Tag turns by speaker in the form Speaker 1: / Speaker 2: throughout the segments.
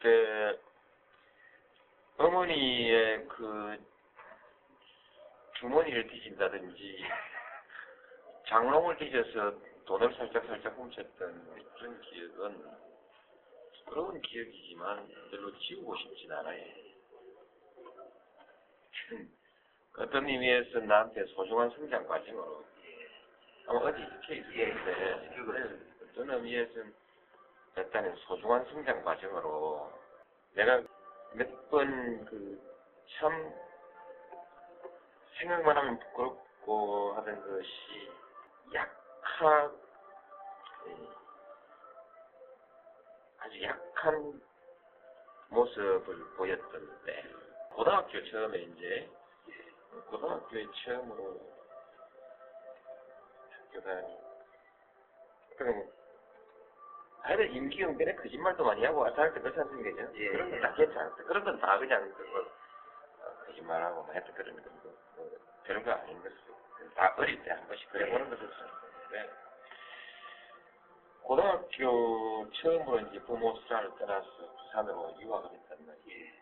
Speaker 1: 때 어머니의 그 주머니를 뒤진다든지 장롱을 뒤져서 돈을 살짝 살짝 훔쳤던 그런 기억은 부러운 기억이지만 별로 지우고 싶진 않아요. 어떤 의미에서 나한테 소중한 성장 과정으로 아마 어디 이렇게 있었는데 그거는 어떤 의미에서는 일단은 소중한 성장 과정으로 내가 몇 번 그 참 생각만 하면 부끄럽고 하던 것이 약한 예, 아주 약한 모습을 보였던 때 고등학교 처음에 이제 고등학교에 처음으로 학교 다니 그럼 하여튼 임기응변에 거짓말도 많이 하고 왔다 할때 그렇지 않습니까?
Speaker 2: 예.
Speaker 1: 그런 건다 괜찮았어. 그런 건 다 그냥 그거 어, 거짓말하고 뭐 하여튼 그런 거 뭐, 뭐 별거 아닌 것을 다 어릴 때 한 번씩 그래보는 것을 네. 고등학교 처음으로 이제 부모 수사를 떠나서 부산으로 유학을 했단 말이에요.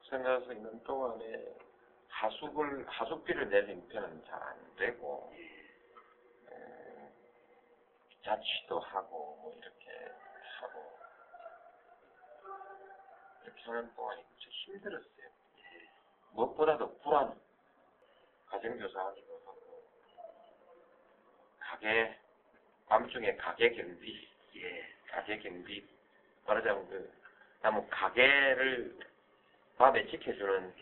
Speaker 1: 부산 가서 있는 동안에 하숙을 하숙비를 낼 형편은 잘 안 되고 에, 자취도 하고 뭐 이렇게 하고 이렇게 하는 동안이 무척 힘들었어요. 무엇보다도 불안, 가정교사하기도 하고 가게 밤중에 가게 경비, 예, 가게 경비 말하자면 그 나무 가게를 밤에 지켜주는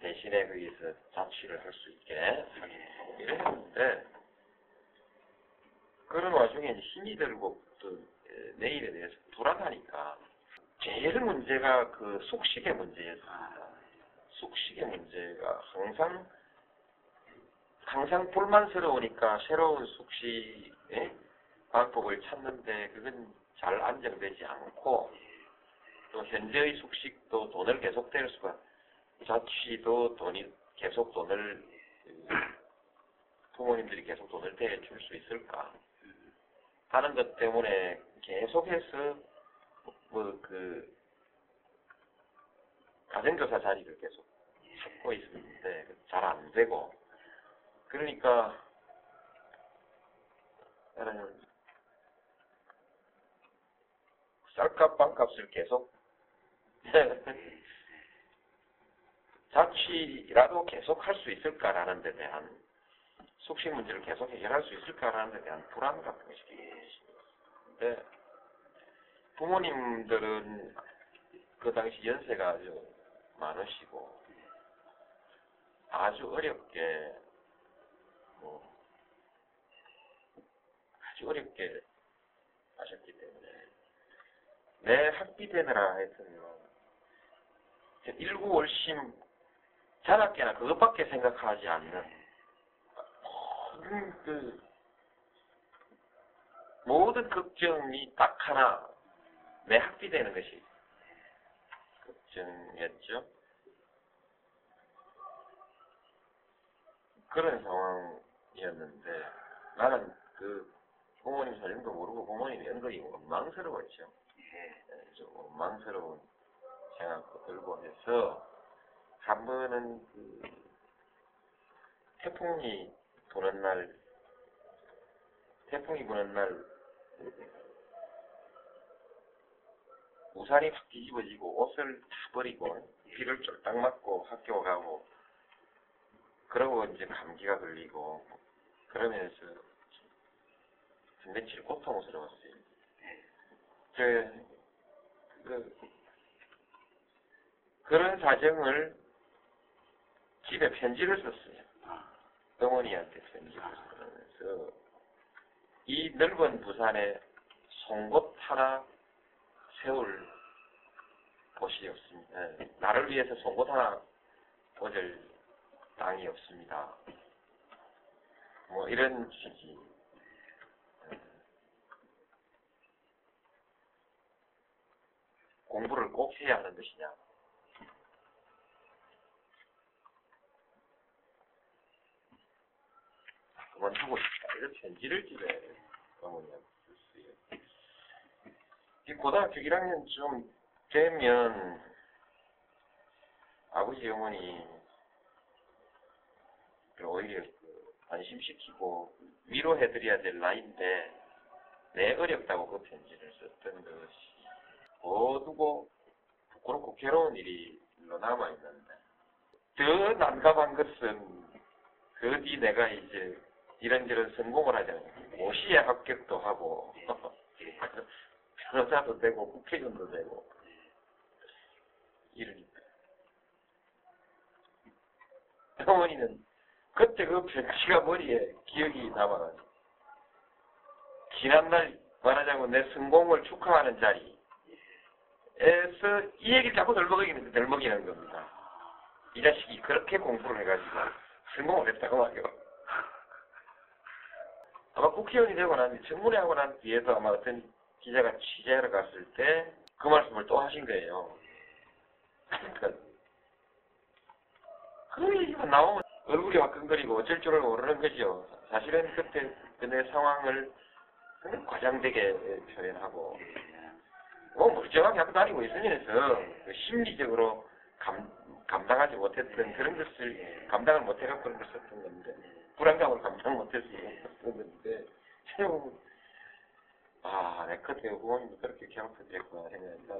Speaker 1: 대신에 거기서 자취를 할 수 있게 하고 이랬는데 그런 와중에 힘이 들고 또 에, 내일에 대해서 불안하니까 제일 문제가 그 숙식의 문제였습니다. 숙식의 문제가 항상 항상 불만스러우니까 새로운 숙식의 방법을 찾는데 그건 잘 안정되지 않고 또 현재의 숙식도 돈을 계속 댈 수가 자취도 돈이 계속 돈을 그, 부모님들이 계속 돈을 대줄 수 있을까 하는 것 때문에 계속해서 뭐 그 가정교사 자리를 계속 찾고 있었는데 잘 안 되고 그러니까 쌀값 빵값을 계속 자취라도 계속 할 수 있을까라는 데 대한 숙식 문제를 계속 해결할 수 있을까라는 데 대한 불안 같은 것이 있습니다. 부모님들은 그 당시 연세가 아주 많으시고 아주 어렵게 뭐 아주 어렵게 하셨기 때문에 내 학비 되느라 하여튼 뭐 일구월심 자나깨나 그것밖에 생각하지 않는 모든 그 모든 걱정이 딱 하나 내 학비 되는 것이 걱정이었죠. 그런 상황이었는데 나는 그 부모님 사정도 모르고 부모님이 은근히 원망스러웠죠. 예, 좀 원망스러운 생각도 들고 해서 한 번은 그 태풍이 부는 날 태풍이 부는 날 우산이 확 뒤집어지고 옷을 다 버리고 비를 쫄딱 맞고 학교 가고 그러고 이제 감기가 걸리고 그러면서 며칠 고통스러웠어요. 그, 그, 그런 사정을 집에 편지를 썼어요. 어머니한테 편지를 쓰면서 이 넓은 부산에 송곳 하나 세울 곳이 없습니다. 예, 나를 위해서 송곳 하나 꽂을 땅이 없습니다. 뭐 이런 취지. 예. 공부를 꼭 해야 하는 것이냐. 그만두고 싶다. 이런 편지를 집에 어머니한테 썼어요. 이 고등학교 1학년쯤 되면 아버지 어머니 오히려 그 안심시키고 위로해드려야 될 나이인데 내 어렵다고 그 편지를 썼던 것이 어두고 부끄럽고 괴로운 일이 로 남아있는데 더 난감한 것은 그 뒤 내가 이제 이런저런 성공을 하잖아요. 모시에 합격도 하고 변호사도 되고 국회의원도 되고 이러니까 어머니는 그때 그 편지가 머리에 기억이 남아가지고 지난날 말하자면 내 성공을 축하하는 자리에서 이 얘기를 자꾸 덜먹이는, 덜먹이는 겁니다. 이 자식이 그렇게 공부를 해가지고 성공을 했다고 말이요. 아마 국회의원이 되고 난, 청문회 하고 난 뒤에도 아마 어떤 기자가 취재하러 갔을 때 그 말씀을 또 하신 거예요. 그러니까, 그 얘기가 나오면 얼굴이 화끈거리고 어쩔 줄을 모르는 거죠. 사실은 그때 그내 상황을 과장되게 표현하고, 뭐 멀쩡하게 하고 다니고 있으면서 그 심리적으로 감, 감당하지 못했던 그런 것을 감당을 못해갖고 그런 걸 썼던 건데 불안감을 감당 못해서 썼던 건데 아, 내 그때 부모님도 그렇게 괴롭혀드렸구나 생각한다.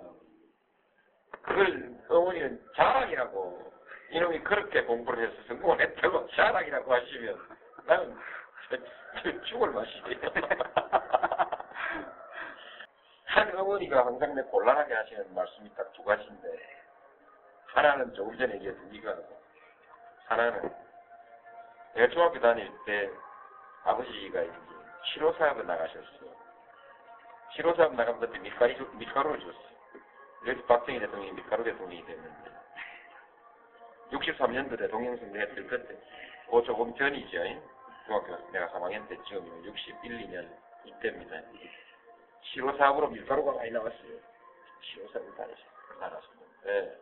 Speaker 1: 그걸 어머니는 자랑이라고 이놈이 그렇게 공부를 해서 성공을 했다고 자랑이라고 하시면 나는 죽을 맛이지. 한 어머니가 항상 내 곤란하게 하시는 말씀이 딱 두 가지인데 하나는 조금 전에 얘기했던 이거하고 하나는 내가 중학교 다닐 때 아버지가 이제 치료 사업에 나가셨어요. 치료 사업 나가면 그때 밀가루, 주- 밀가루를 줬어요. 그래서 박정희 대통령이 밀가루 대통령이 됐는데 63년도 대통령 선거 했을 그때 그 조금 전이죠. 중학교 내가 3학년 때쯤이면 61, 2년 이때입니다. 치료 사업으로 밀가루가 많이 나왔어요. 치료 사업을 다니시 나갔었는데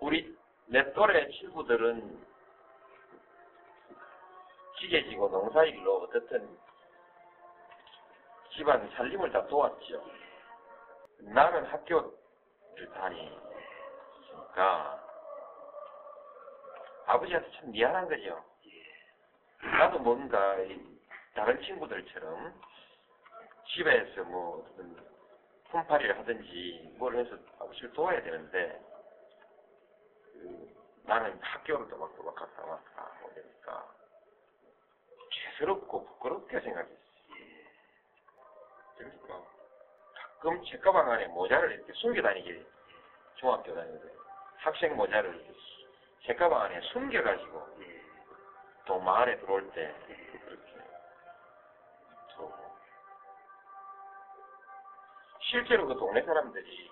Speaker 1: 우리 내 또래 친구들은 지게지고 농사일로 어떻든 집안 살림을 다 도왔죠. 나는 학교를 다니니까 아버지한테 참 미안한 거죠. 나도 뭔가 이 다른 친구들처럼 집에서 뭐 품팔이를 하든지 뭘 해서 아버지를 도와야 되는데 그 나는 학교를 또막또막 갔다 왔다 오니까 죄스럽고 부끄럽게 생각했어 요. 그러니까 가끔 책 가방 안에 모자를 이렇게 숨겨 다니게 중학교 다닐 때 학생 모자를 이렇게 책 가방 안에 숨겨가지고 또 마을에 들어올 때 그렇게 두고 실제로 그 동네 사람들이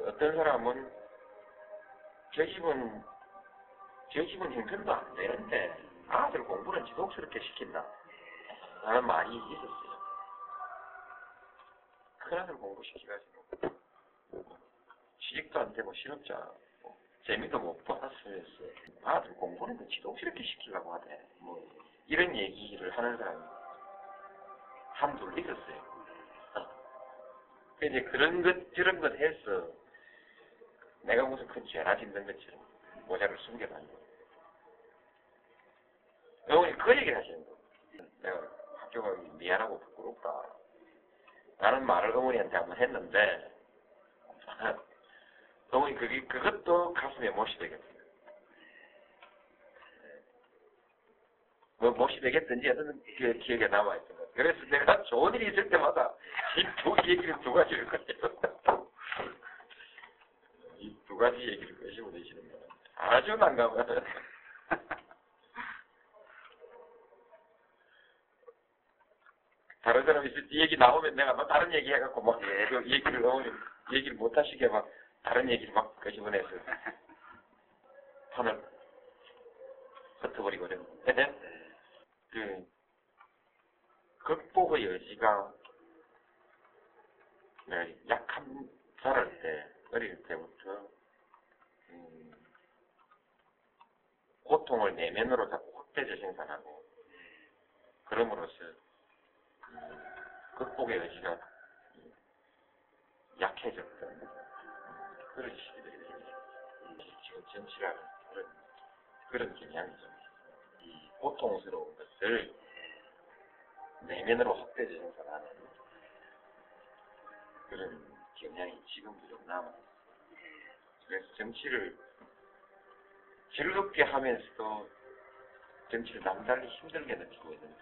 Speaker 1: 어떤 사람은 저 집은 저 집은 형편도 안 되는데 아들 공부는 지독스럽게 시킨다 라는 말이 있었어요. 큰아들 공부시키가지고 취직도 안 되고 실업자 고 재미도 못 봤으면서 아들 공부는 그 지독스럽게 시키려고 하대. 뭐 이런 얘기를 하는 사람이 한둘 있었어요. 그 이제 그런 것 저런 것 해서 내가 무슨 큰 죄나 짓는 것처럼 모자를 숨겨 다니고 어머니 그 얘기를 하시는 거 내가 학교가 미안하고 부끄럽다 라는 말을 어머니한테 한번 했는데 어머니 그게 그것도 가슴에 못이 되겠어요. 뭐 못이 되겠든지 하여튼 그 기억에 남아있던 거. 그래서 내가 좋은 일이 있을 때마다 이 두 얘기를 두 가지를 꺼내요. 이 두 가지 얘기를 꺼시고 되시는 거예요. 아주 난감한. 다른 사람이 있을 때 얘기 나오면 내가 막 다른 얘기 해갖고 막그 얘기를 어머니 얘기를 못 하시게 막 다른 얘기를 막 끄집어내서 판을 흩어버리고 그랬는데 그 극복의 여지가 네, 약한 자랄 때 어릴 때부터 음, 고통을 내면으로 자꾸 확대적 생산하고 그럼으로써 음, 극복의 여지가 약해졌던 그런 이 지금 정치라는 그런 그런 경향이 좀 있어요. 이 고통스러운 것을 내면으로 확대 재생산하는 그런 경향이 지금도 좀 남아 있어요. 그래서 정치를 즐겁게 하면서도 정치를 남달리 힘들게 느끼고 있는